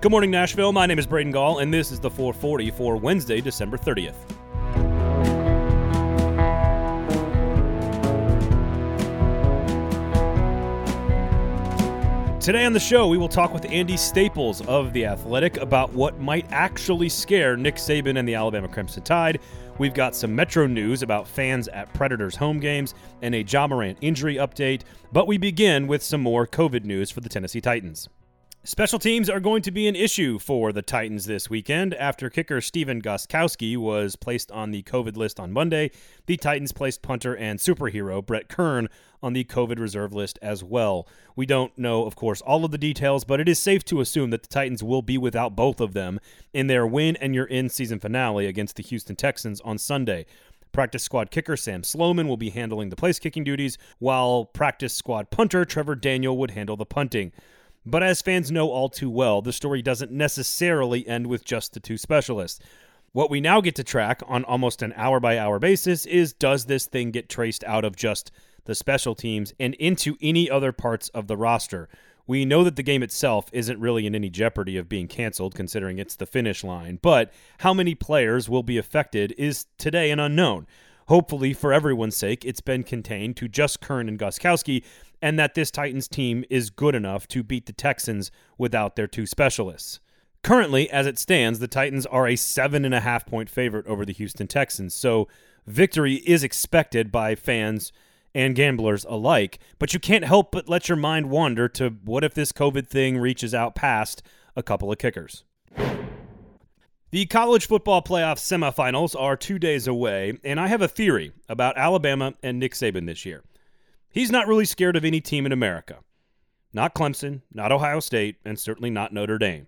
Good morning, Nashville. My name is Braden Gall, and this is the 440 for Wednesday, December 30th. Today on the show, we will talk with Andy Staples of The Athletic about what might actually scare Nick Saban and the Alabama Crimson Tide. We've got some Metro news about fans at Predators home games and a Ja Morant injury update, but we begin with some more COVID news for the Tennessee Titans. Special teams are going to be an issue for the Titans this weekend. After kicker Stephen Gostkowski was placed on the COVID list on Monday, the Titans placed punter and superhero Brett Kern on the COVID reserve list as well. We don't know, of course, all of the details, but it is safe to assume that the Titans will be without both of them in their win and your in season finale against the Houston Texans on Sunday. Practice squad kicker Sam Sloman will be handling the place kicking duties, while practice squad punter Trevor Daniel would handle the punting. But as fans know all too well, the story doesn't necessarily end with just the two specialists. What we now get to track on almost an hour by hour basis is does this thing get traced out of just the special teams and into any other parts of the roster? We know that the game itself isn't really in any jeopardy of being canceled, considering it's the finish line, but how many players will be affected is today an unknown. Hopefully, for everyone's sake, it's been contained to just Kern and Gostkowski, and that this Titans team is good enough to beat the Texans without their two specialists. Currently, as it stands, the Titans are a seven and a half point favorite over the Houston Texans, so victory is expected by fans and gamblers alike. But you can't help but let your mind wander to what if this COVID thing reaches out past a couple of kickers. The college football playoff semifinals are two days away, and I have a theory about Alabama and Nick Saban this year. He's not really scared of any team in America. Not Clemson, not Ohio State, and certainly not Notre Dame.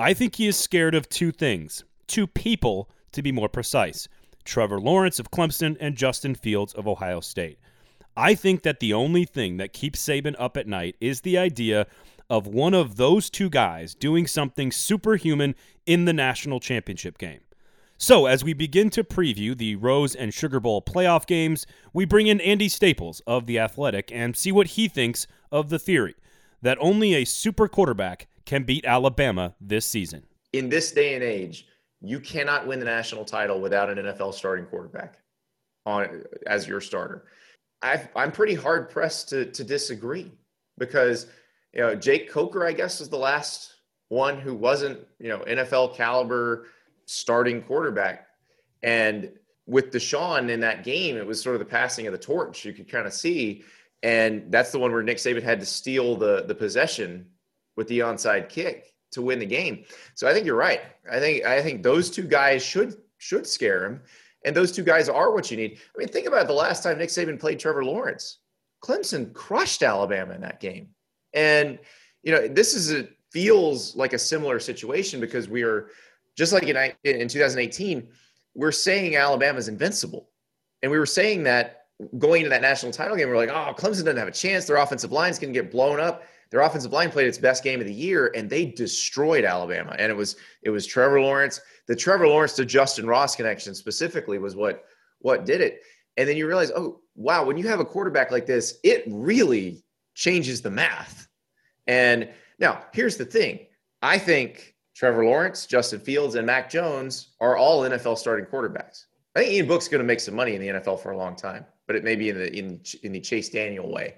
I think he is scared of two things, two people to be more precise Trevor Lawrence of Clemson and Justin Fields of Ohio State. I think that the only thing that keeps Saban up at night is the idea of one of those two guys doing something superhuman in the national championship game. So, as we begin to preview the Rose and Sugar Bowl playoff games, we bring in Andy Staples of The Athletic and see what he thinks of the theory that only a super quarterback can beat Alabama this season. In this day and age, you cannot win the national title without an NFL starting quarterback on as your starter. i am pretty hard pressed to, to disagree because you know Jake Coker, I guess, is the last one who wasn't you know NFL caliber starting quarterback. And with Deshaun in that game, it was sort of the passing of the torch. You could kind of see, and that's the one where Nick Saban had to steal the the possession with the onside kick to win the game. So I think you're right. I think I think those two guys should should scare him, and those two guys are what you need. I mean, think about the last time Nick Saban played Trevor Lawrence. Clemson crushed Alabama in that game, and you know this is a feels like a similar situation because we are just like in, in 2018, we're saying Alabama's invincible. And we were saying that going into that national title game, we're like, oh, Clemson doesn't have a chance. Their offensive line's going to get blown up. Their offensive line played its best game of the year, and they destroyed Alabama. And it was it was Trevor Lawrence. The Trevor Lawrence to Justyn Ross connection specifically was what what did it. And then you realize, oh wow, when you have a quarterback like this, it really changes the math. And now here's the thing: I think Trevor Lawrence, Justin Fields, and Mac Jones are all NFL starting quarterbacks. I think Ian Book's going to make some money in the NFL for a long time, but it may be in the in, in the Chase Daniel way.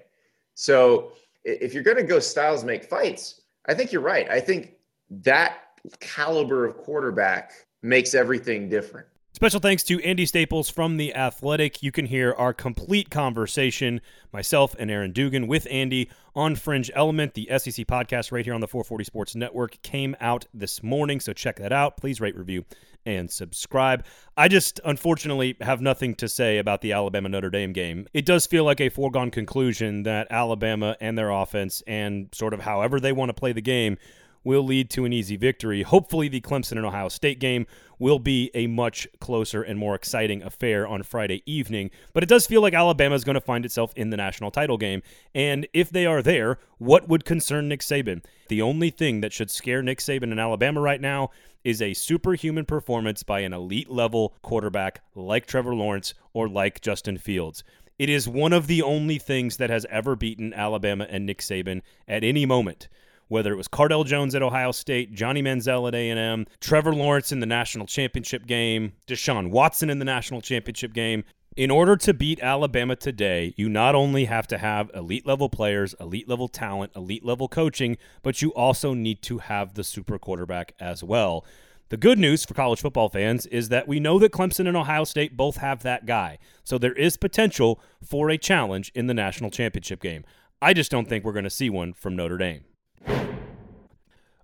So if you're going to go styles make fights, I think you're right. I think that caliber of quarterback makes everything different. Special thanks to Andy Staples from The Athletic. You can hear our complete conversation, myself and Aaron Dugan, with Andy on Fringe Element. The SEC podcast right here on the 440 Sports Network came out this morning, so check that out. Please rate, review, and subscribe. I just unfortunately have nothing to say about the Alabama Notre Dame game. It does feel like a foregone conclusion that Alabama and their offense, and sort of however they want to play the game, will lead to an easy victory. Hopefully, the Clemson and Ohio State game will be a much closer and more exciting affair on Friday evening. But it does feel like Alabama is going to find itself in the national title game. And if they are there, what would concern Nick Saban? The only thing that should scare Nick Saban in Alabama right now is a superhuman performance by an elite level quarterback like Trevor Lawrence or like Justin Fields. It is one of the only things that has ever beaten Alabama and Nick Saban at any moment. Whether it was Cardale Jones at Ohio State, Johnny Manziel at A&M, Trevor Lawrence in the national championship game, Deshaun Watson in the national championship game. In order to beat Alabama today, you not only have to have elite level players, elite level talent, elite level coaching, but you also need to have the super quarterback as well. The good news for college football fans is that we know that Clemson and Ohio State both have that guy. So there is potential for a challenge in the national championship game. I just don't think we're going to see one from Notre Dame.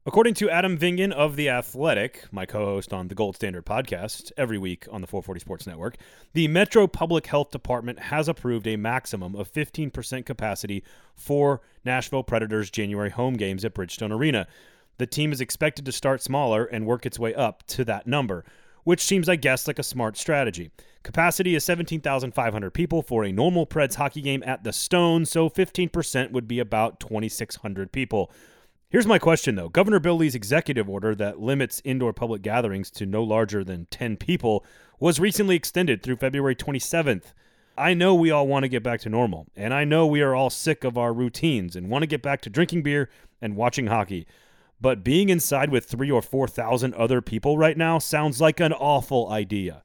According to Adam Vingan of The Athletic, my co host on the Gold Standard podcast every week on the 440 Sports Network, the Metro Public Health Department has approved a maximum of 15% capacity for Nashville Predators January home games at Bridgestone Arena the team is expected to start smaller and work its way up to that number, which seems, I guess, like a smart strategy. Capacity is 17,500 people for a normal Preds hockey game at the Stone, so 15% would be about 2,600 people. Here's my question though Governor Bill Lee's executive order that limits indoor public gatherings to no larger than 10 people was recently extended through February 27th. I know we all want to get back to normal, and I know we are all sick of our routines and want to get back to drinking beer and watching hockey. But being inside with three or 4,000 other people right now sounds like an awful idea.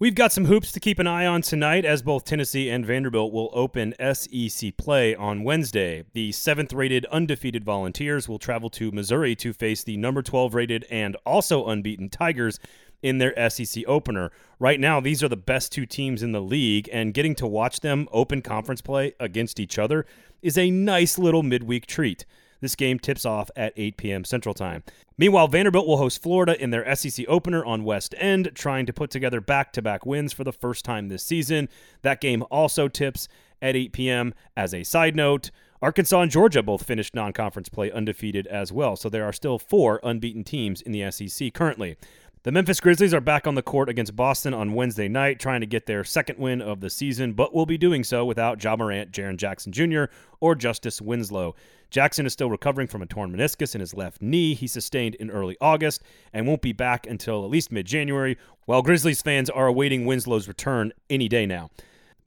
We've got some hoops to keep an eye on tonight as both Tennessee and Vanderbilt will open SEC play on Wednesday. The seventh rated undefeated Volunteers will travel to Missouri to face the number 12 rated and also unbeaten Tigers in their SEC opener. Right now, these are the best two teams in the league, and getting to watch them open conference play against each other is a nice little midweek treat. This game tips off at 8 p.m. Central Time. Meanwhile, Vanderbilt will host Florida in their SEC opener on West End, trying to put together back to back wins for the first time this season. That game also tips at 8 p.m. As a side note, Arkansas and Georgia both finished non conference play undefeated as well, so there are still four unbeaten teams in the SEC currently. The Memphis Grizzlies are back on the court against Boston on Wednesday night, trying to get their second win of the season, but will be doing so without Ja Morant, Jaren Jackson Jr., or Justice Winslow. Jackson is still recovering from a torn meniscus in his left knee he sustained in early August and won't be back until at least mid January, while Grizzlies fans are awaiting Winslow's return any day now.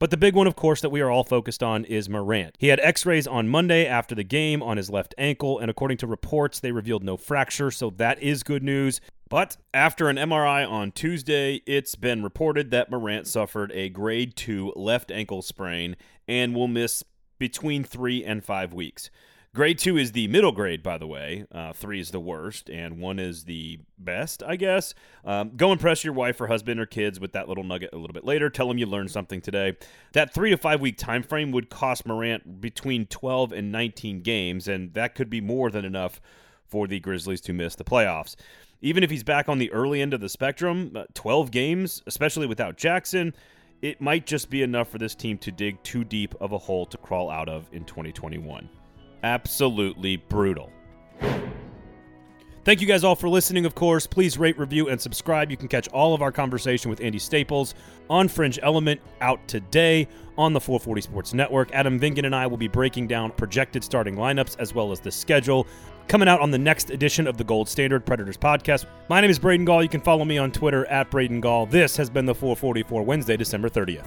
But the big one, of course, that we are all focused on is Morant. He had x rays on Monday after the game on his left ankle, and according to reports, they revealed no fracture, so that is good news. But after an MRI on Tuesday, it's been reported that Morant suffered a grade 2 left ankle sprain and will miss between three and five weeks. Grade two is the middle grade, by the way. Uh, three is the worst, and one is the best, I guess. Um, go impress your wife or husband or kids with that little nugget a little bit later. Tell them you learned something today. That three to five week time frame would cost Morant between 12 and 19 games, and that could be more than enough for the Grizzlies to miss the playoffs. Even if he's back on the early end of the spectrum, uh, 12 games, especially without Jackson, it might just be enough for this team to dig too deep of a hole to crawl out of in 2021 absolutely brutal. Thank you guys all for listening, of course. Please rate, review, and subscribe. You can catch all of our conversation with Andy Staples on Fringe Element out today on the 440 Sports Network. Adam Vingan and I will be breaking down projected starting lineups as well as the schedule coming out on the next edition of the Gold Standard Predators podcast. My name is Braden Gall. You can follow me on Twitter at Braden Gall. This has been the 444 Wednesday, December 30th.